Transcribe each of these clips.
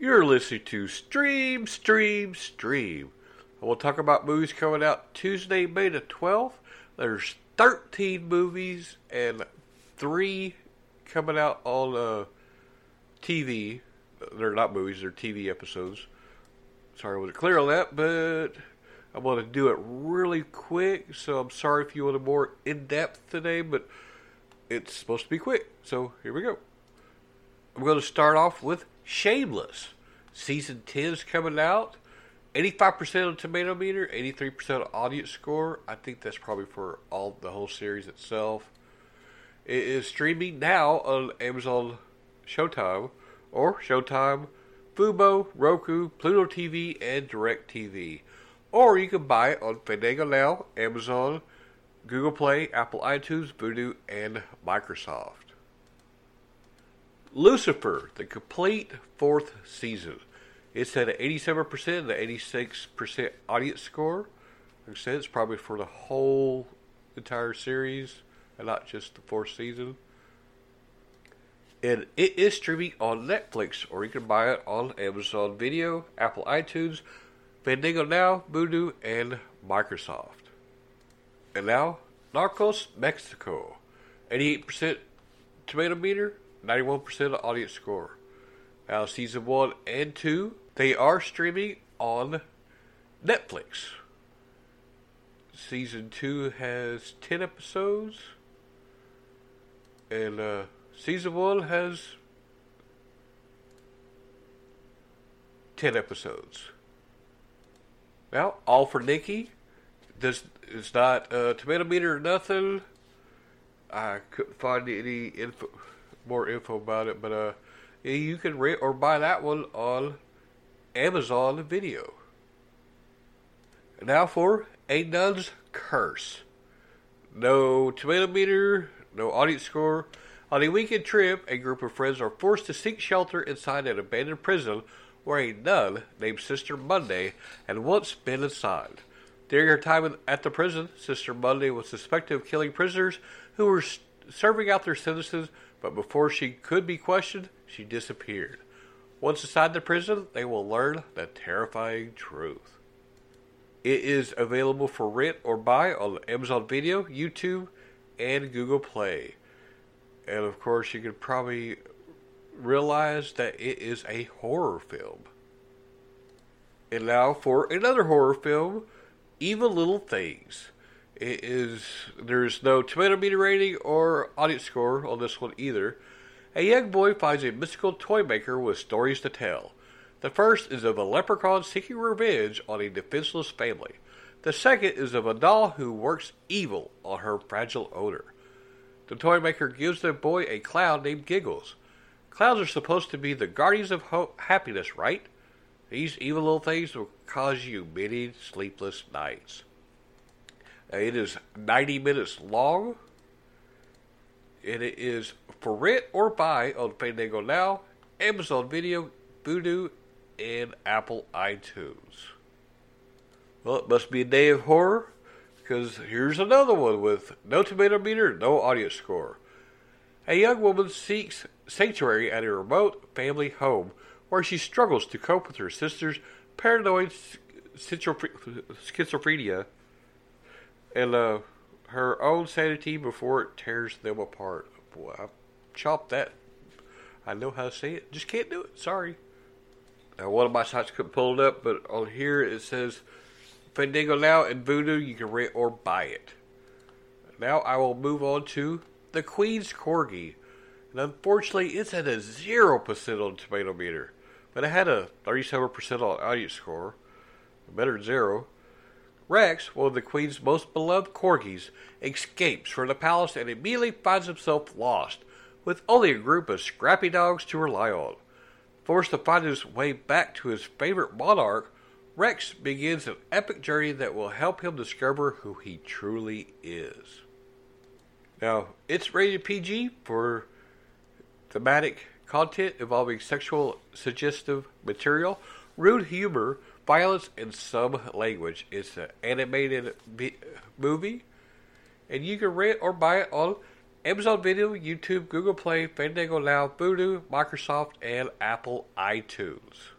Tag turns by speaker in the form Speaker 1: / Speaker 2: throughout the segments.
Speaker 1: You're listening to Stream, Stream, Stream. And we'll talk about movies coming out Tuesday, May the 12th. There's 13 movies and three coming out on uh, TV. They're not movies, they're TV episodes. Sorry I wasn't clear on that, but I'm going to do it really quick. So I'm sorry if you want a more in depth today, but it's supposed to be quick. So here we go. I'm going to start off with Shameless. Season 10 is coming out. 85% on tomato meter, 83% audience score. I think that's probably for all the whole series itself. It is streaming now on Amazon Showtime or Showtime, Fubo, Roku, Pluto TV, and DirecTV. Or you can buy it on Fandango Now, Amazon, Google Play, Apple iTunes, Vudu, and Microsoft. Lucifer, the complete fourth season. It's at an 87% the 86% audience score. Like I said, it's probably for the whole entire series and not just the fourth season. And it is streaming on Netflix, or you can buy it on Amazon Video, Apple iTunes, Fandango Now, Vudu, and Microsoft. And now, Narcos Mexico. 88% tomato meter, 91% audience score. Now, season 1 and 2, they are streaming on Netflix. Season 2 has 10 episodes. And uh, season 1 has 10 episodes. Now, all for Nikki. This is not uh, tomato meter or nothing. I couldn't find any info, more info about it, but uh, you can rent or buy that one on Amazon Video. Now for A Nun's Curse. No tomato meter, no audience score. On a weekend trip, a group of friends are forced to seek shelter inside an abandoned prison where a nun named Sister Monday had once been inside. During her time at the prison, Sister Monday was suspected of killing prisoners who were serving out their sentences, but before she could be questioned, she disappeared. Once inside the prison, they will learn the terrifying truth. It is available for rent or buy on Amazon Video, YouTube, and Google Play. And of course, you can probably realize that it is a horror film. And now for another horror film, Evil Little Things. It is there's no tomato meter rating or audience score on this one either. A young boy finds a mystical toy maker with stories to tell. The first is of a leprechaun seeking revenge on a defenseless family. The second is of a doll who works evil on her fragile owner. The toy maker gives the boy a clown named Giggles. Clowns are supposed to be the guardians of ho- happiness, right? These evil little things will cause you many sleepless nights. It is 90 minutes long, and it is for rent or buy on Fandango Now, Amazon Video, Vudu, and Apple iTunes. Well, it must be a day of horror, because here's another one with no tomato meter, no audience score. A young woman seeks sanctuary at a remote family home where she struggles to cope with her sister's paranoid schizophrenia and uh, her own sanity before it tears them apart. Boy, I chopped that. I know how to say it, just can't do it. Sorry. Now, one of my sites couldn't pull it up, but on here it says Fandango Now and Vudu, you can rent or buy it. Now I will move on to the Queen's Corgi. And unfortunately, it's at a 0% on tomato meter. But it had a 37% on audience score. Better than zero. Rex, one of the Queen's most beloved corgis, escapes from the palace and immediately finds himself lost, with only a group of scrappy dogs to rely on. Forced to find his way back to his favorite monarch, Rex begins an epic journey that will help him discover who he truly is. Now, it's rated PG for thematic content involving sexual suggestive material, rude humor, violence, and some language. It's an animated movie, and you can rent or buy it on Amazon Video, YouTube, Google Play, Fandango Now, Vudu, Microsoft, and Apple iTunes.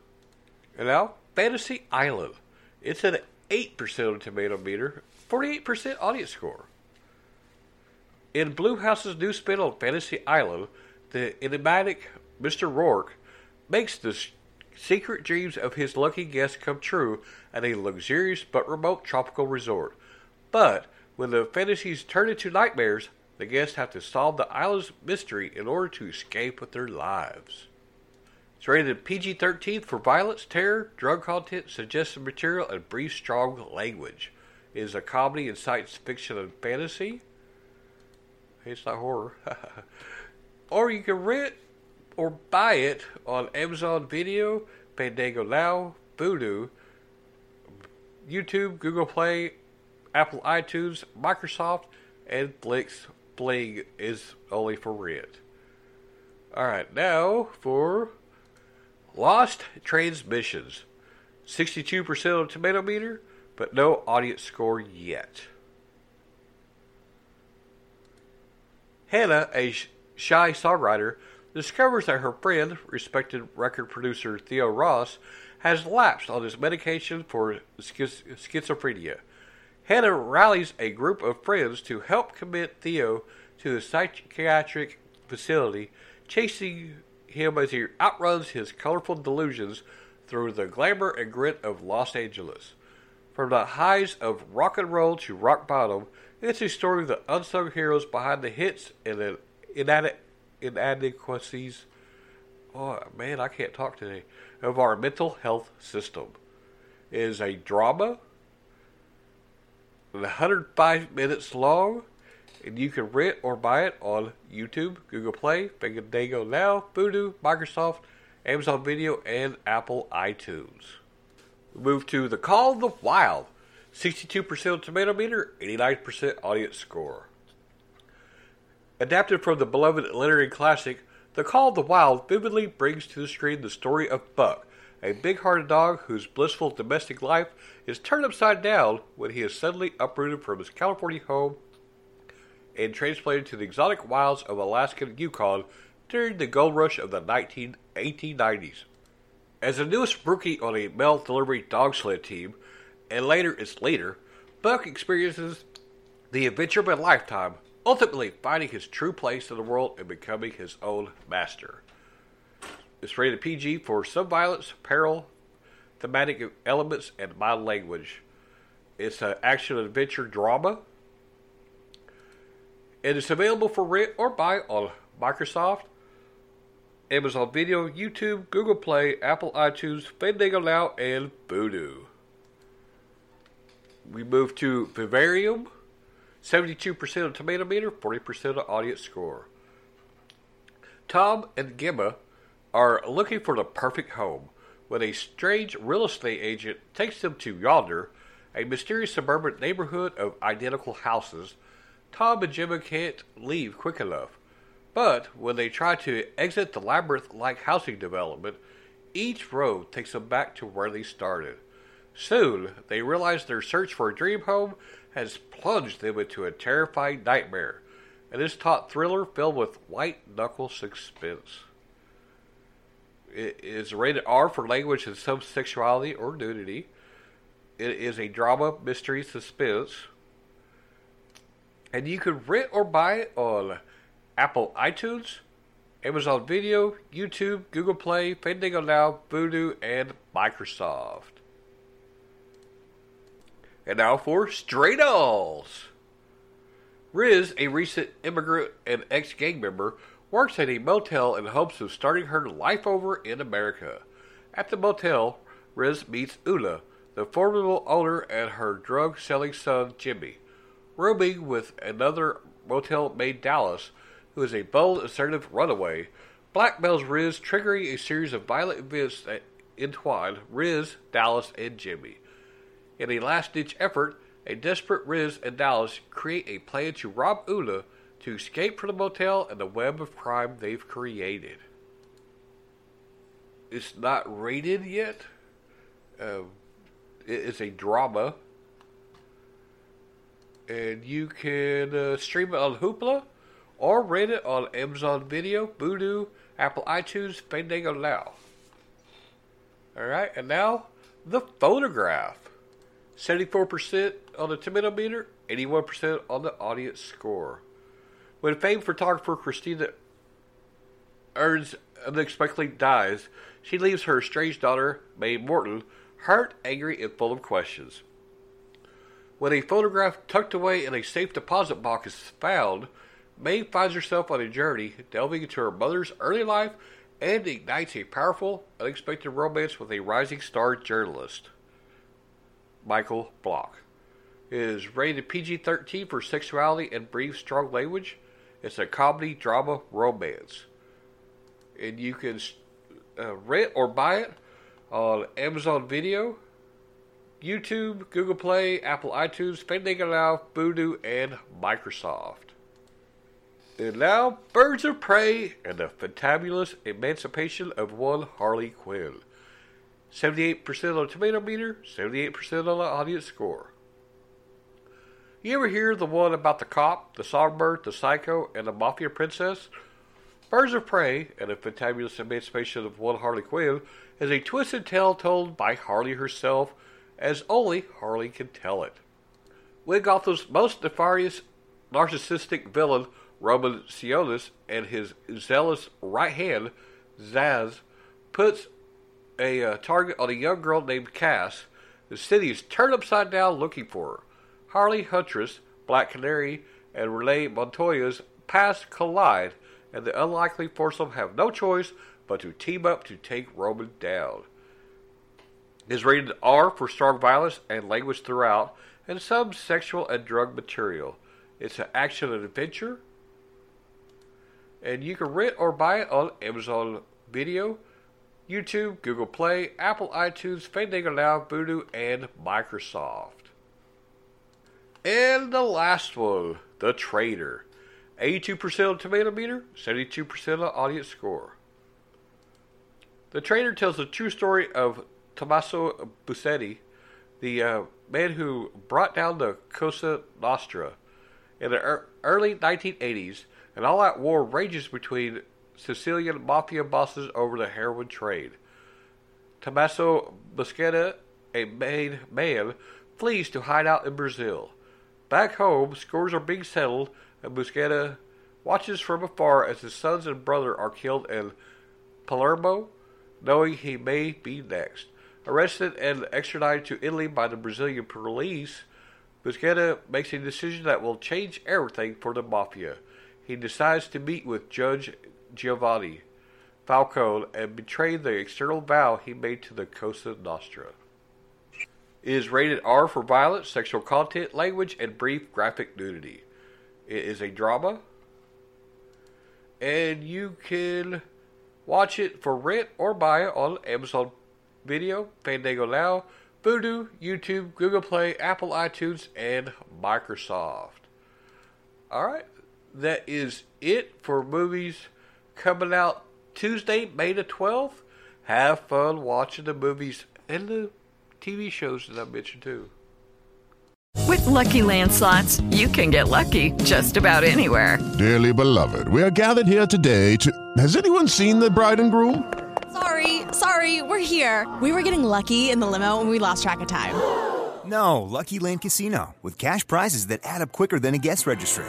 Speaker 1: And now, Fantasy Island. It's an 8% on tomato meter, 48% audience score. In Blumhouse's new spin on Fantasy Island, the enigmatic Mr. Roarke makes the secret dreams of his lucky guests come true at a luxurious but remote tropical resort. But when the fantasies turn into nightmares, the guests have to solve the island's mystery in order to escape with their lives. It's rated PG 13 for violence, terror, drug content, suggestive material, and brief, strong language. It is a comedy in science fiction and fantasy. It's not horror. or you can rent or buy it on Amazon Video, Fandango Now, Vudu, YouTube, Google Play, Apple iTunes, Microsoft, and Flix Bling is only for rent. Alright, now for Lost Transmissions. 62% of tomato meter, but no audience score yet. Hannah, a shy songwriter, discovers that her friend, respected record producer Theo Ross, has lapsed on his medication for schiz- schizophrenia. Hannah rallies a group of friends to help commit Theo to a psychiatric facility, chasing him as he outruns his colorful delusions through the glamour and grit of Los Angeles. From the highs of rock and roll to rock bottom, it's a story of the unsung heroes behind the hits and inad- inadequacies. Oh man, I can't talk today. Of our mental health system. Is a drama, 105 minutes long, and you can rent or buy it on YouTube, Google Play, Fandango Now, Vudu, Microsoft, Amazon Video, and Apple iTunes. We move to The Call of the Wild. 62% tomato meter, 89% audience score. Adapted from the beloved literary classic, The Call of the Wild vividly brings to the screen the story of Buck, a big hearted dog whose blissful domestic life is turned upside down when he is suddenly uprooted from his California home and transplanted to the exotic wilds of Alaska and Yukon during the gold rush of the 19, 1890s. As the newest rookie on a mail delivery dog sled team, and later its leader, Buck experiences the adventure of a lifetime, ultimately finding his true place in the world and becoming his own master. It's rated PG for some violence, peril, thematic elements, and mild language. It's an action adventure drama it is available for rent or buy on Microsoft, Amazon Video, YouTube, Google Play, Apple iTunes, Fandango Now, and Vudu. We move to Vivarium. 72% of tomato meter, 40% of audience score. Tom and Gemma are looking for the perfect home when a strange real estate agent takes them to Yonder, a mysterious suburban neighborhood of identical houses Tom and Gemma can't leave quick enough. But when they try to exit the labyrinth like housing development, each road takes them back to where they started. Soon, they realize their search for a dream home has plunged them into a terrifying nightmare, and is taut thriller filled with white knuckle suspense. It is rated R for language and some sexuality or nudity. It is a drama, mystery, suspense and you can rent or buy it on Apple iTunes, Amazon Video, YouTube, Google Play, Fandango Now, Vudu, and Microsoft. And now for Stray Dolls. Riz, a recent immigrant and ex gang member, works at a motel in hopes of starting her life over in America. At the motel, Riz meets Una, the formidable owner, and her drug selling son, Jimmy rooming with another motel maid Dallas, who is a bold, assertive runaway, blackmails Riz, triggering a series of violent events that entwine Riz, Dallas, and Jimmy. In a last ditch effort, a desperate Riz and Dallas create a plan to rob Una to escape from the motel and the web of crime they've created. It's not rated yet. Uh, it is a drama. And you can uh, stream it on Hoopla or rent it on Amazon Video, Vudu, Apple iTunes, Fandango Now. Alright, and now the photograph. 74% on the tomato meter, 81% on the audience score. When famed photographer Christina Eames unexpectedly dies, she leaves her estranged daughter, Mae Morton, hurt, angry, and full of questions. When a photograph tucked away in a safe deposit box is found, Mae finds herself on a journey delving into her mother's early life and ignites a powerful, unexpected romance with a rising star journalist, Michael Block. It is rated PG 13 for sexuality and brief, strong language. It's a comedy, drama, romance. And you can uh, rent or buy it on Amazon Video, YouTube, Google Play, Apple iTunes, Fandango Now, Vudu, and Microsoft. And now, Birds of Prey and the Fantabulous Emancipation of One Harley Quinn. 78% on the tomato meter, 78% on the audience score. You ever hear the one about the cop, the songbird, the psycho, and the mafia princess? Birds of Prey and the Fantabulous Emancipation of One Harley Quinn is a twisted tale told by Harley herself, as only Harley can tell it. When Gotham's most nefarious, narcissistic villain Roman Sionis and his zealous right hand, Zsasz, puts a uh, target on a young girl named Cass. The city is turned upside down looking for her. Harley Huntress, Black Canary, and Renee Montoya's paths collide, and the unlikely foursome have no choice but to team up to take Roman down. It is rated R for strong violence and language throughout, and some sexual and drug material. It's an action and adventure, and you can rent or buy it on Amazon Video, YouTube, Google Play, Apple iTunes, Fandango Now, Vudu, and Microsoft. And the last one, The Traitor. 82% on tomato meter, 72% on audience score. The Traitor tells the true story of Tommaso Buscetta, the uh, man who brought down the Cosa Nostra in the early 1980s an all out war rages between Sicilian mafia bosses over the heroin trade. Tommaso Buscetta, a made man, flees to hide out in Brazil. Back home, scores are being settled, and Buscetta watches from afar as his sons and brother are killed in Palermo, knowing he may be next. Arrested and extradited to Italy by the Brazilian police, Buscetta makes a decision that will change everything for the mafia he decides to meet with Judge Giovanni Falcone and betray the external vow he made to the Cosa Nostra. It is rated R for violence, sexual content, language, and brief graphic nudity. It is a drama, and you can watch it for rent or buy it on Amazon Video, Fandango Now, Vudu, YouTube, Google Play, Apple iTunes, and Microsoft. All right, that is it for movies coming out Tuesday, May the 12th. Have fun watching the movies and the TV shows that I mentioned too.
Speaker 2: With LuckyLand Slots, you can get lucky just about anywhere.
Speaker 3: Dearly beloved, we are gathered here today to. Has anyone seen the bride and groom?
Speaker 4: Sorry, sorry, we're here. We were getting lucky in the limo and we lost track of time.
Speaker 5: No, Lucky Land Casino, with cash prizes that add up quicker than a guest registry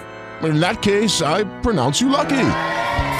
Speaker 3: in that case, I pronounce you lucky.